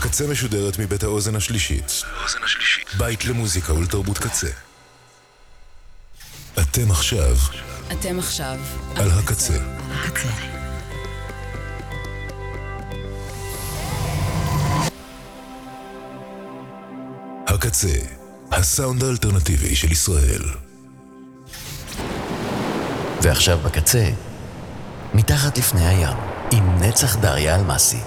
הקצה משודרת מבית האוזן השלישית. בית למוזיקה ולתרבות קצה. אתם עכשיו. אתם עכשיו. על הקצה. הקצה. הסאונד האלטרנטיבי של ישראל. ועכשיו בקצה, מתחת לפני הים, עם נצח דריה אלמסי.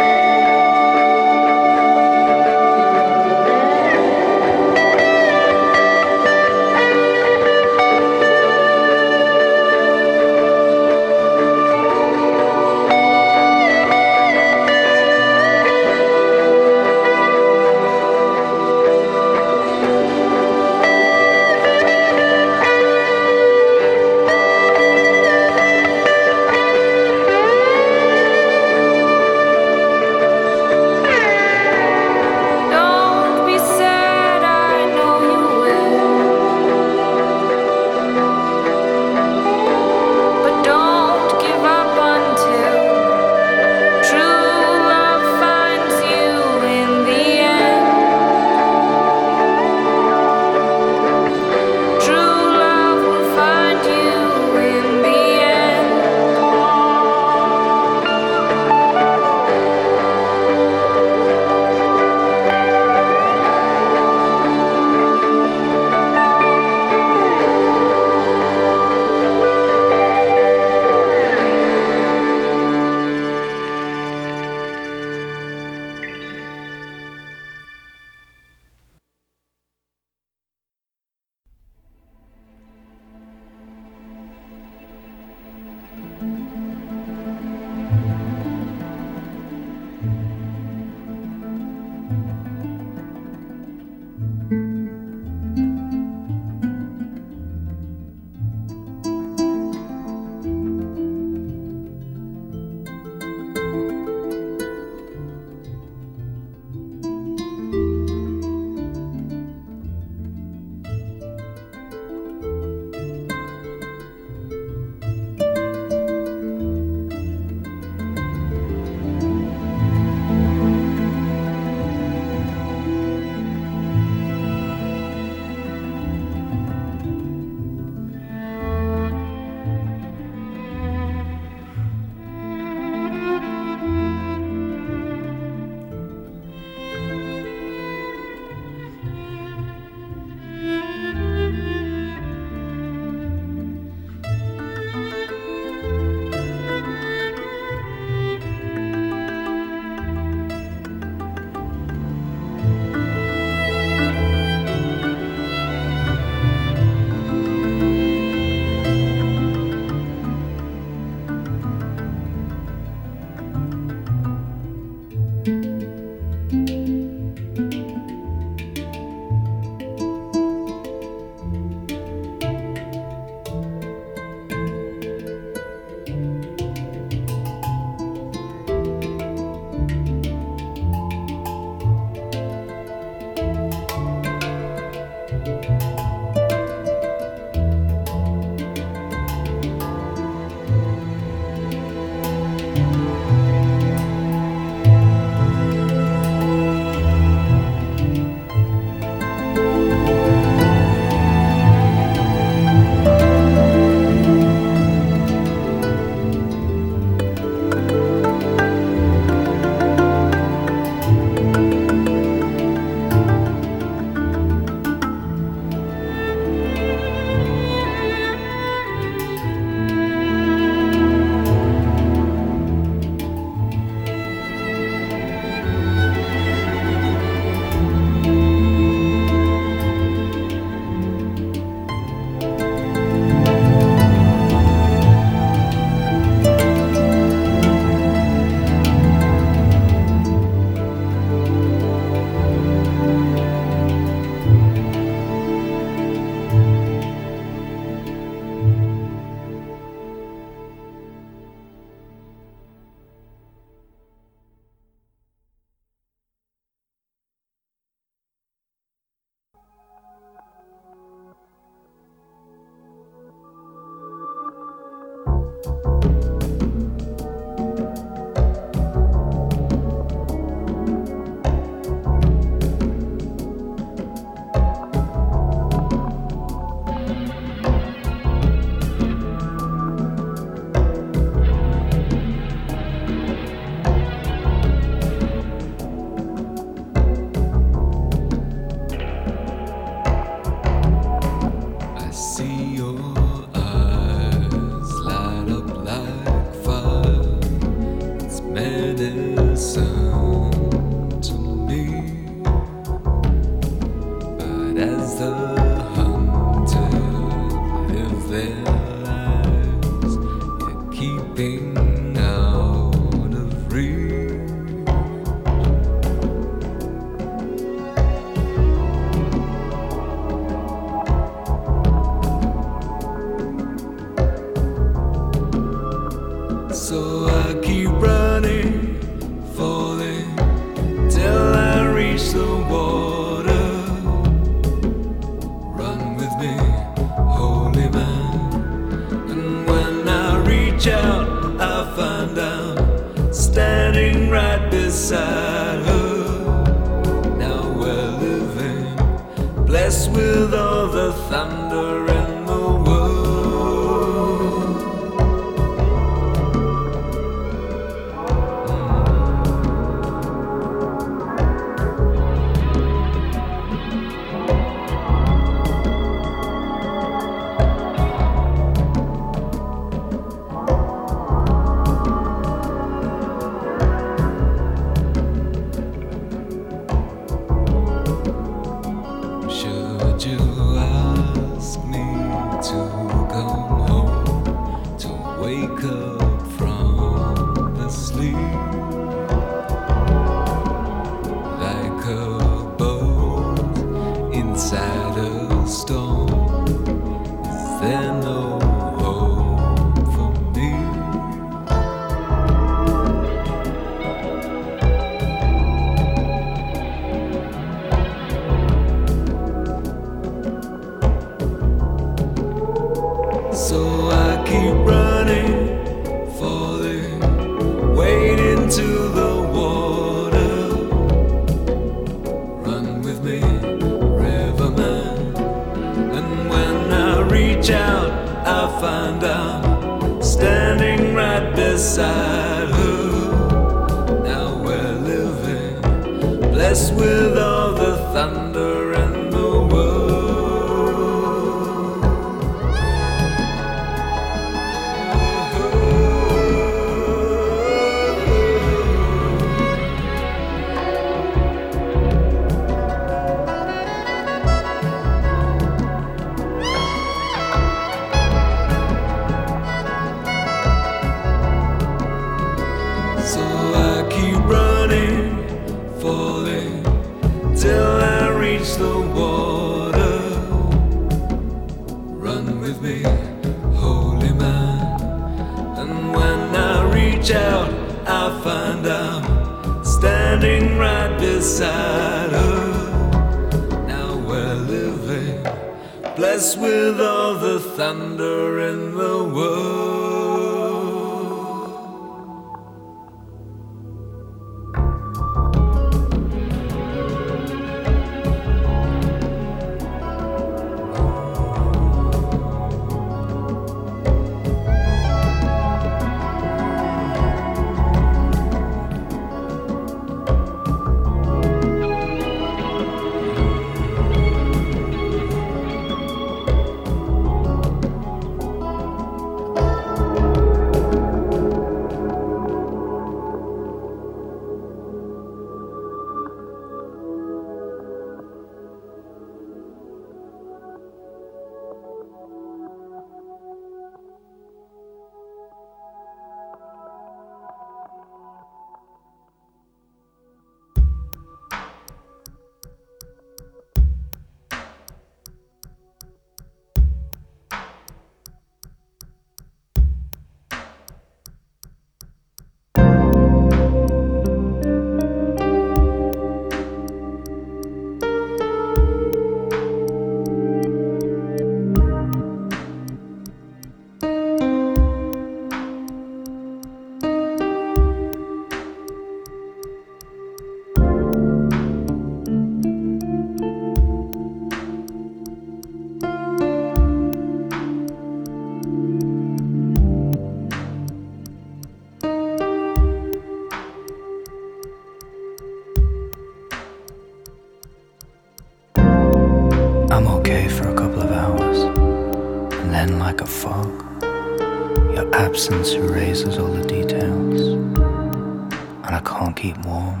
Absence erases all the details, and I can't keep warm,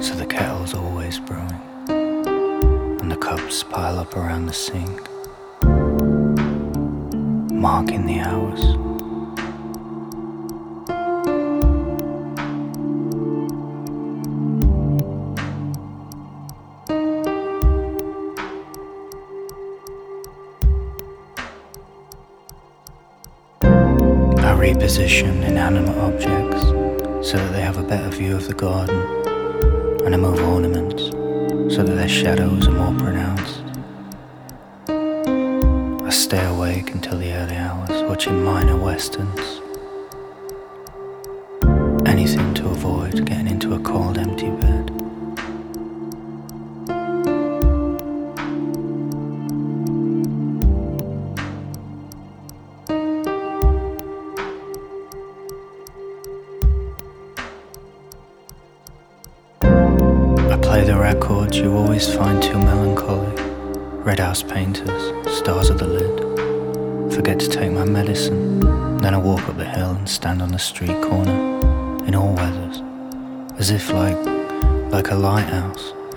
so the kettle's always brewing, and the cups pile up around the sink, marking the hours. View of the garden, and I move ornaments so that their shadows are more pronounced. I stay awake until the early hours, watching minor westerns.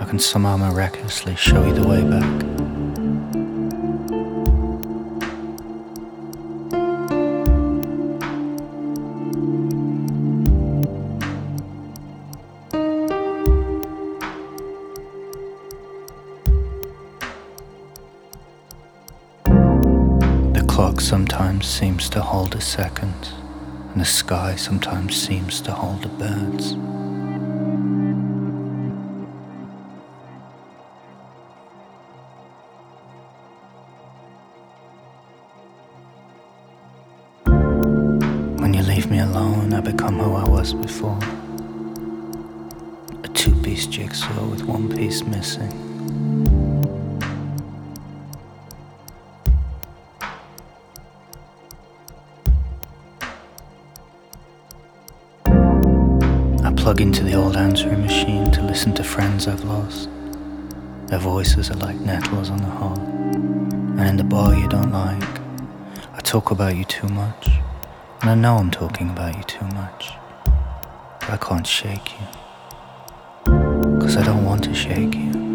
I can somehow miraculously show you the way back. The clock sometimes seems to hold a second, and the sky sometimes seems to hold the birds. Alone, I become who I was before. A two piece jigsaw with one piece missing. I plug into the old answering machine to listen to friends I've lost. Their voices are like nettles on the heart. And in the bar you don't like, I talk about you too much. And I know I'm talking about you too much. But I can't shake you. Cause I don't want to shake you.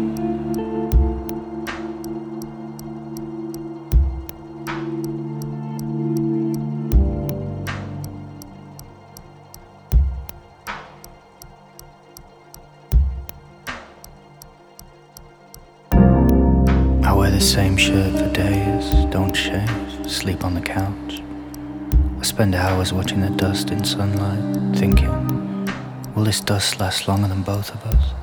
Dust last longer than both of us?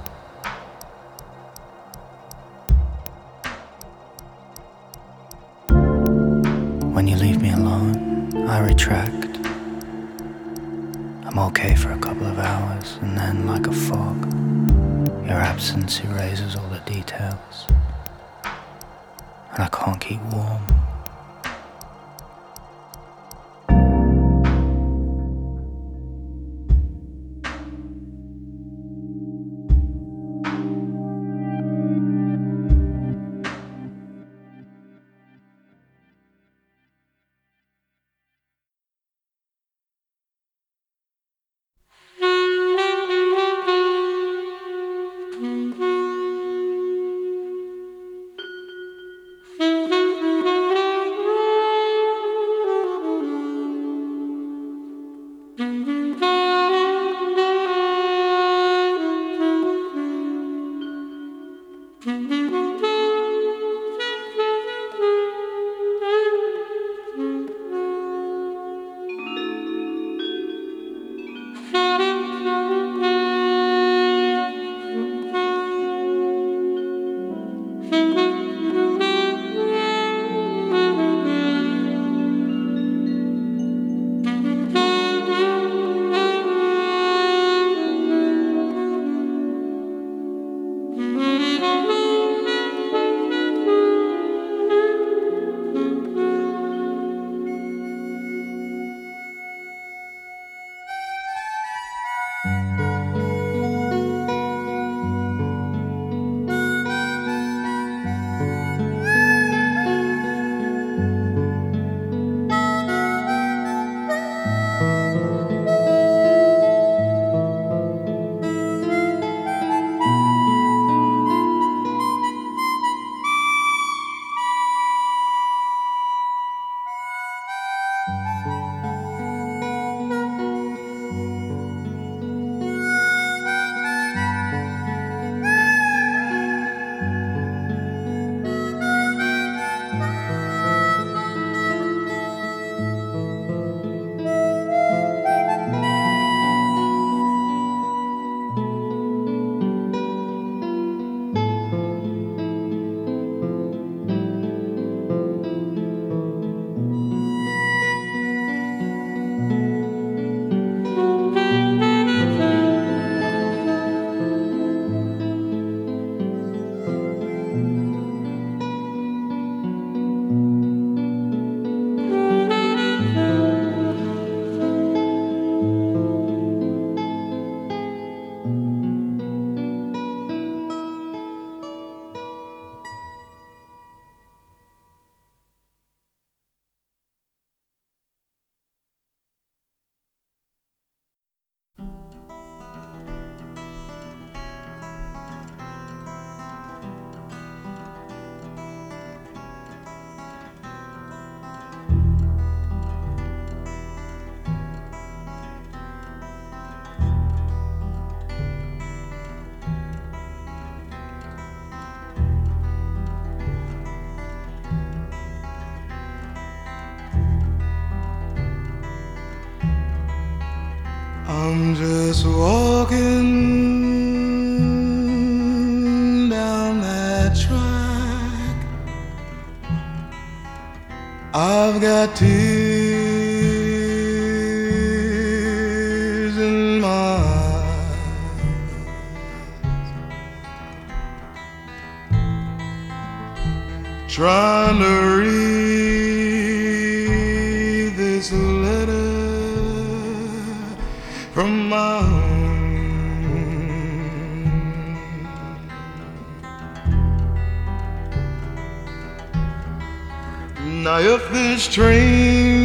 Now, if this train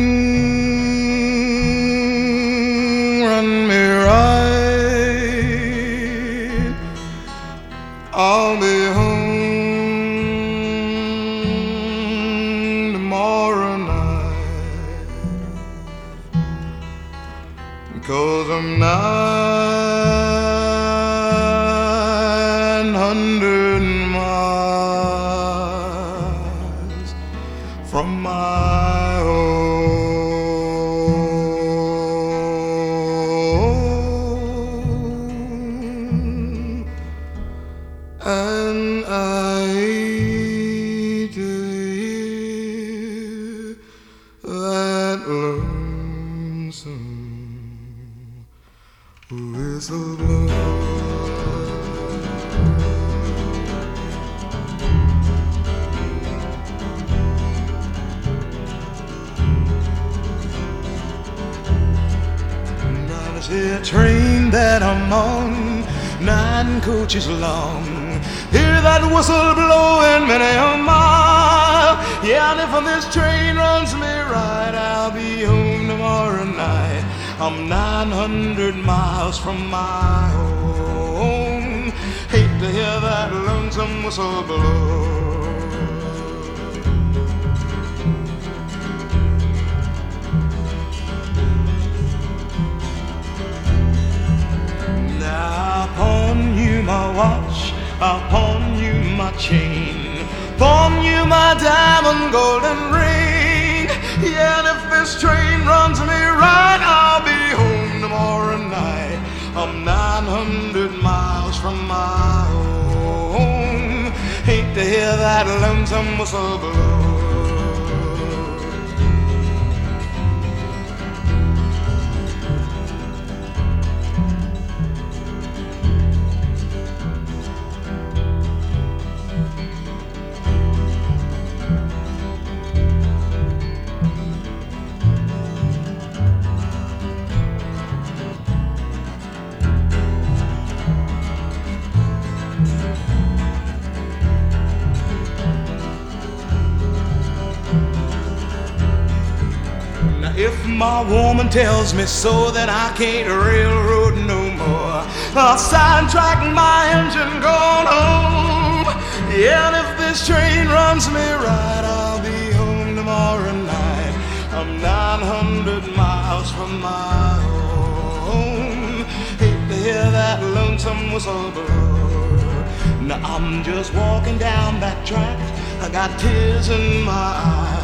diamond golden ring. Yeah, if this train runs me right, I'll be home tomorrow night. I'm 900 miles from my home. Hate to hear that lonesome whistle blow. My woman tells me so, that I can't railroad no more. I'll sidetrack my engine going home. Yeah, and if this train runs me right, I'll be home tomorrow night. I'm 900 miles from my home. Hate to hear that lonesome whistle blow. Now I'm just walking down that track. I got tears in my eyes.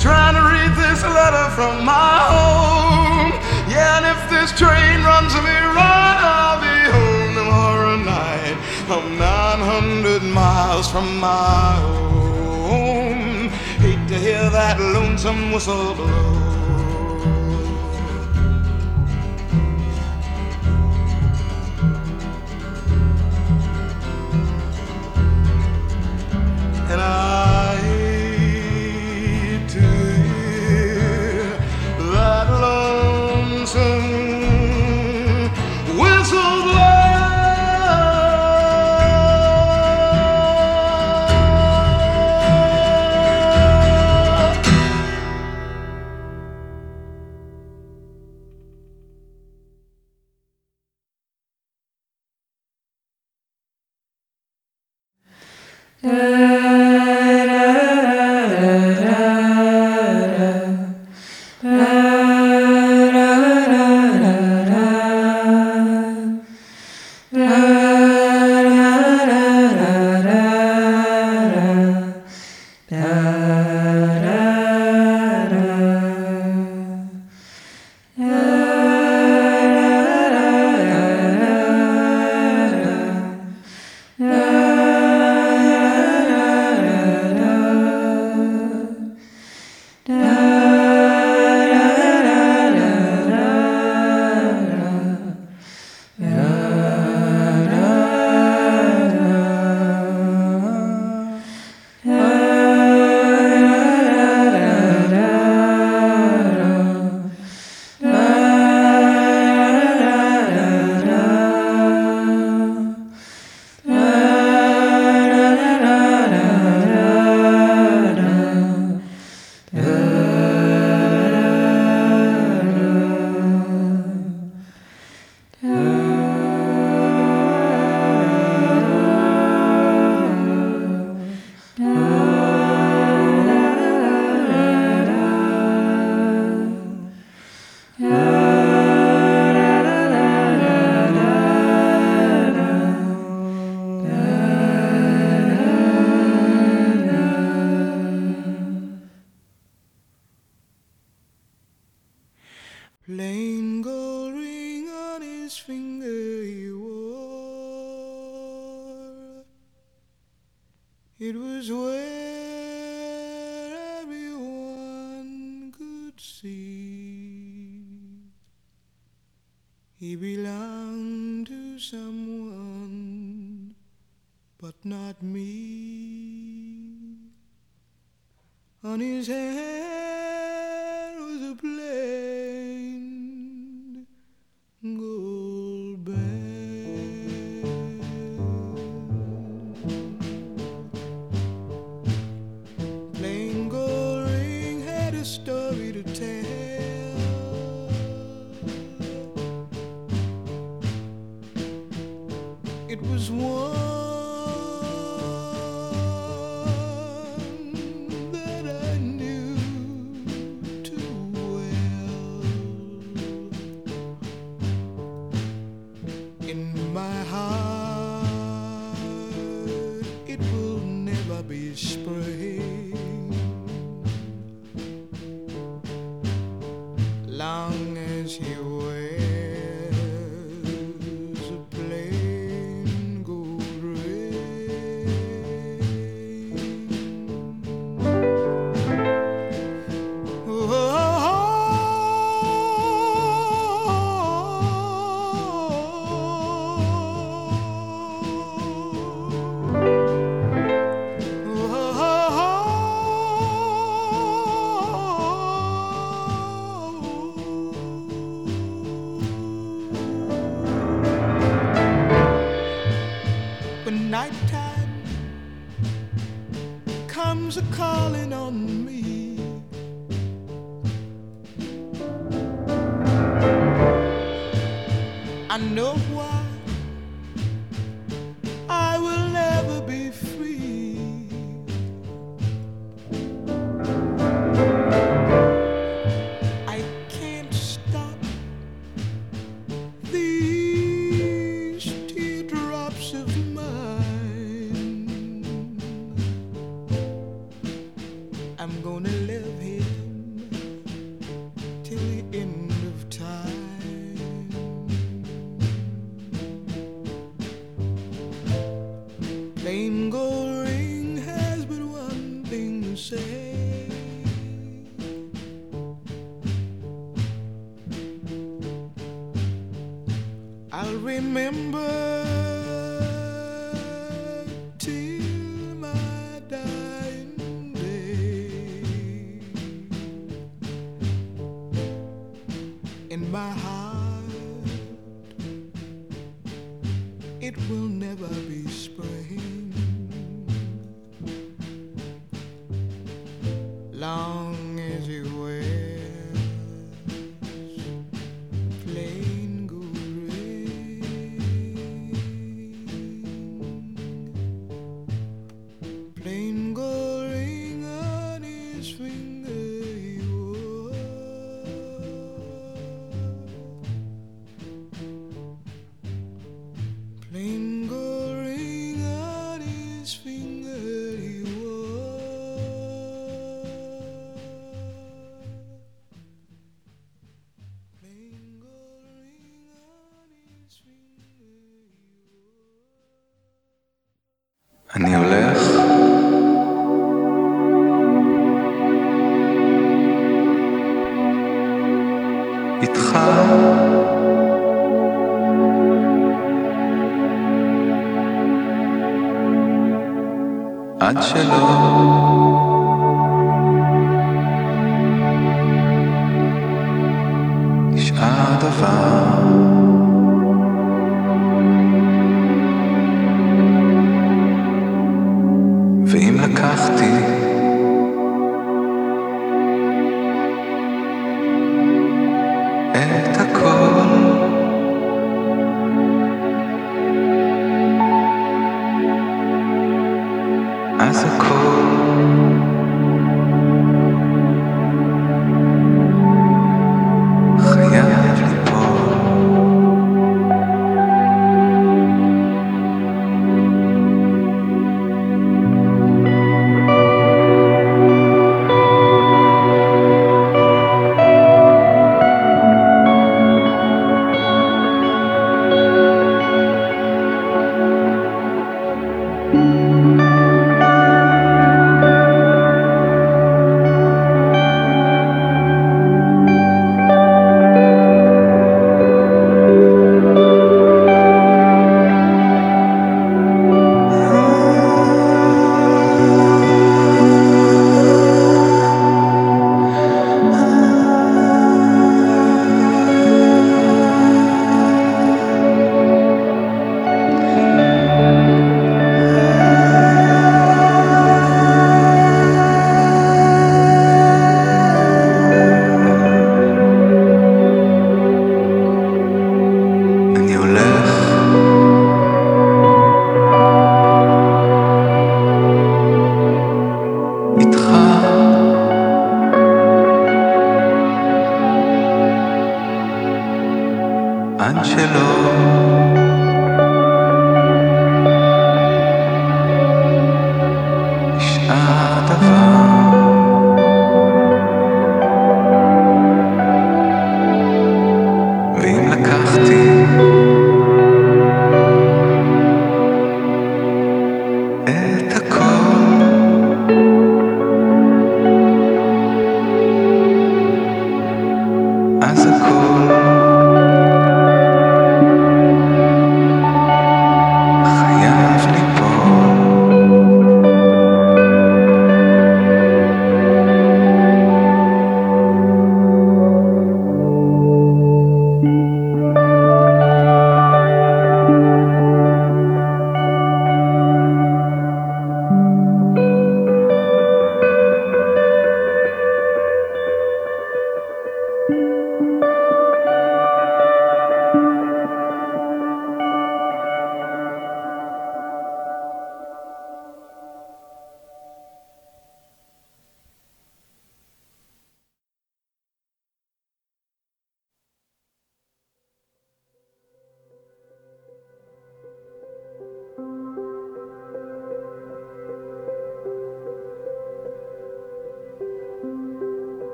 Trying to read this letter from my home. Yeah, and if this train runs me right, I'll be home tomorrow night. I'm 900 miles from my home. Hate to hear that lonesome whistle blow. And I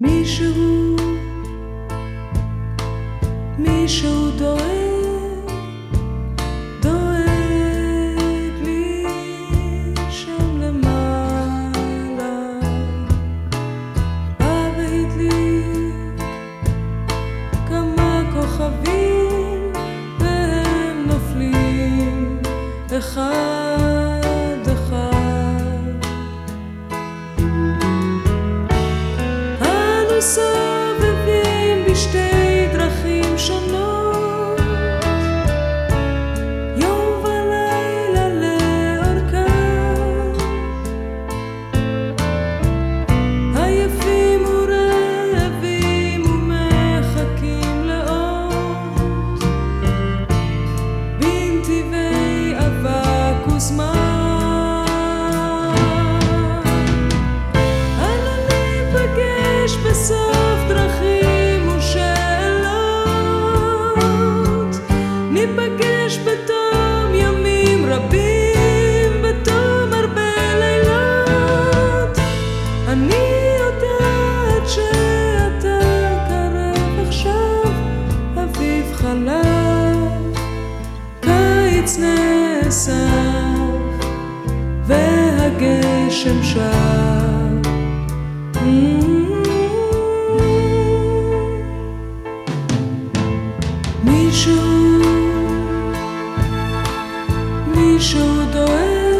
מישהו, מישהו דואג সুদয়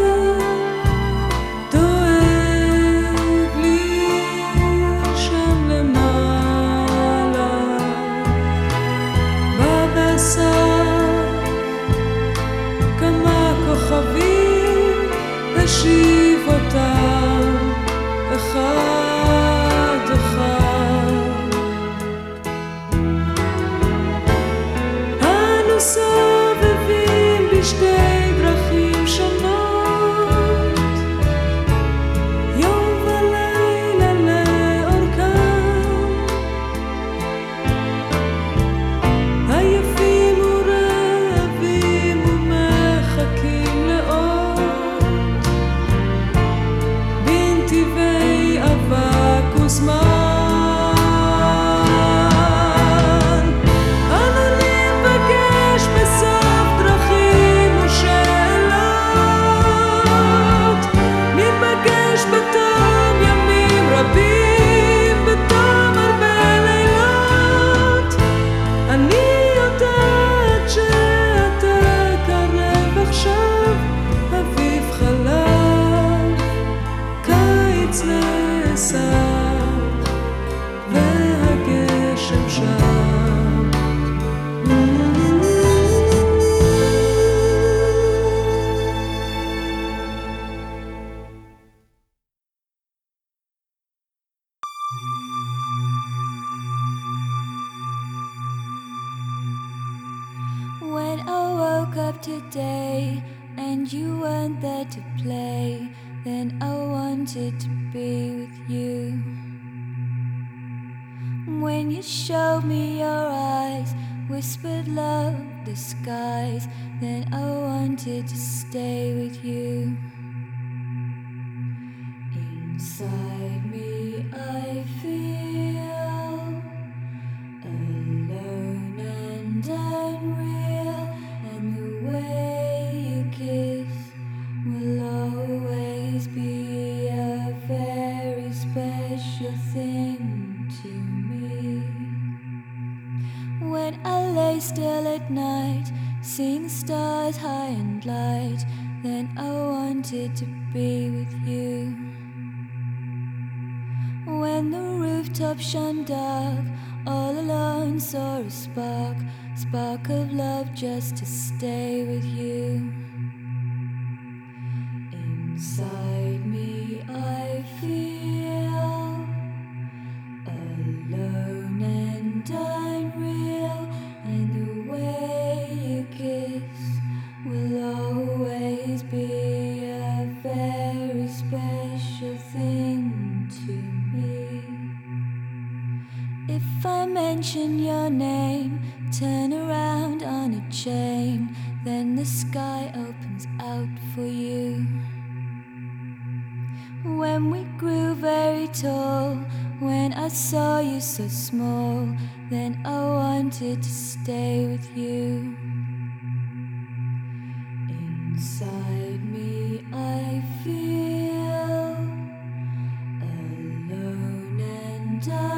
wanted to be with you. When you showed me your eyes, whispered love, the skies, then I wanted to stay with you. And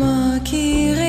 Moi qui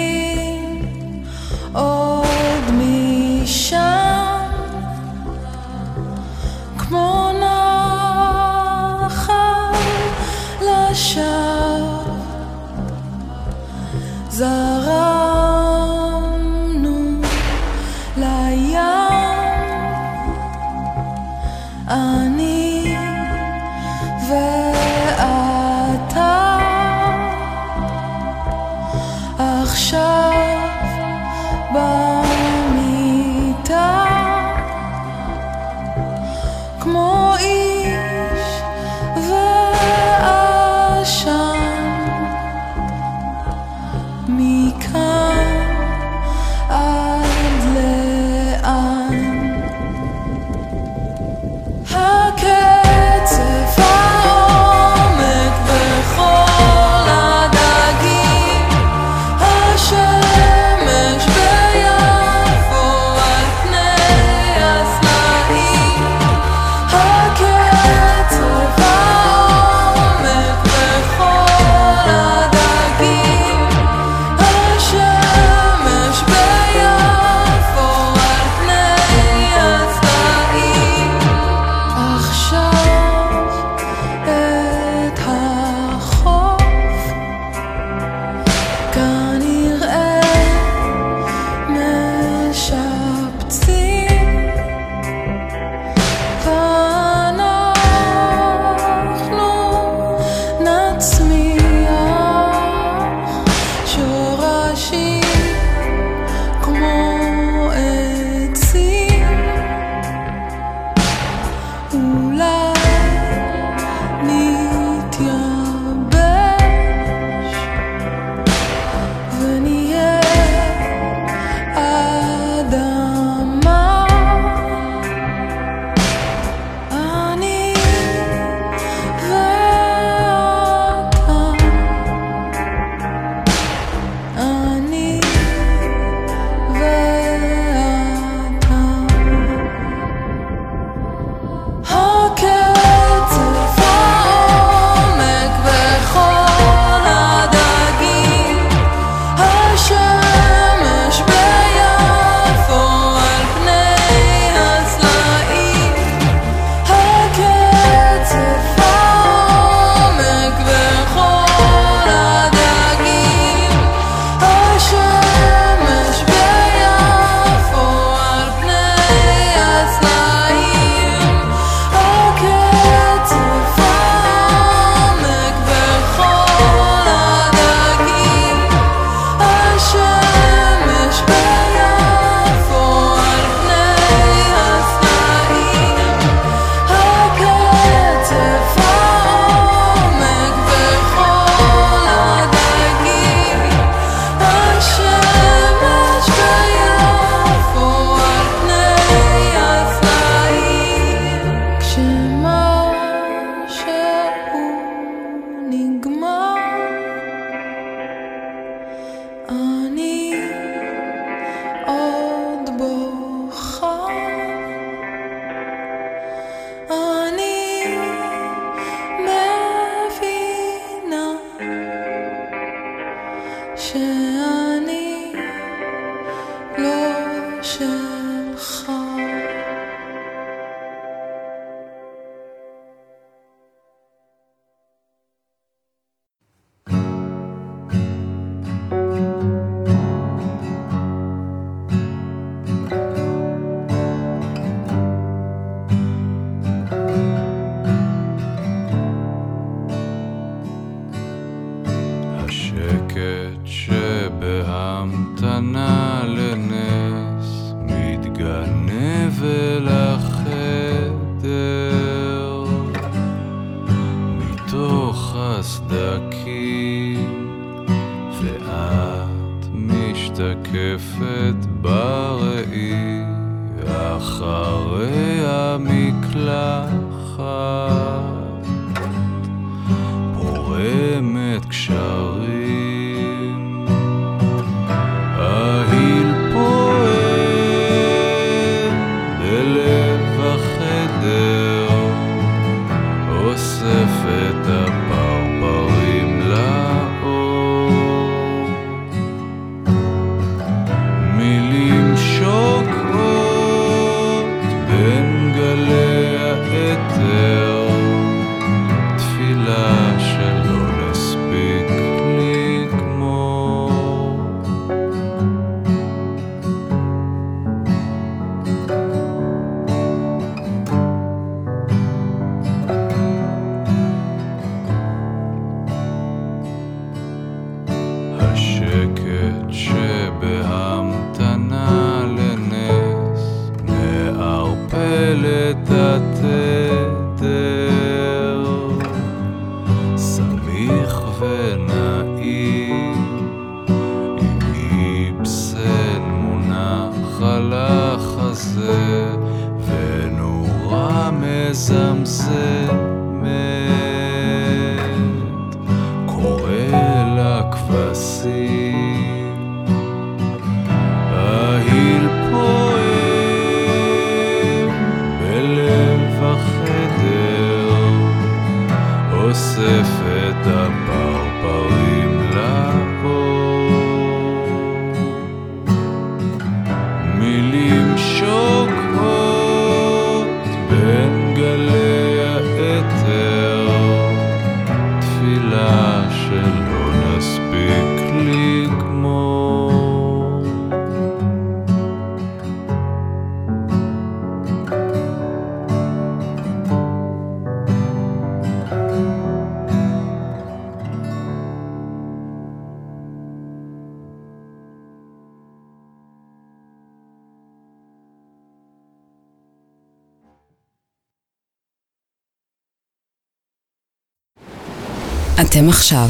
אתם עכשיו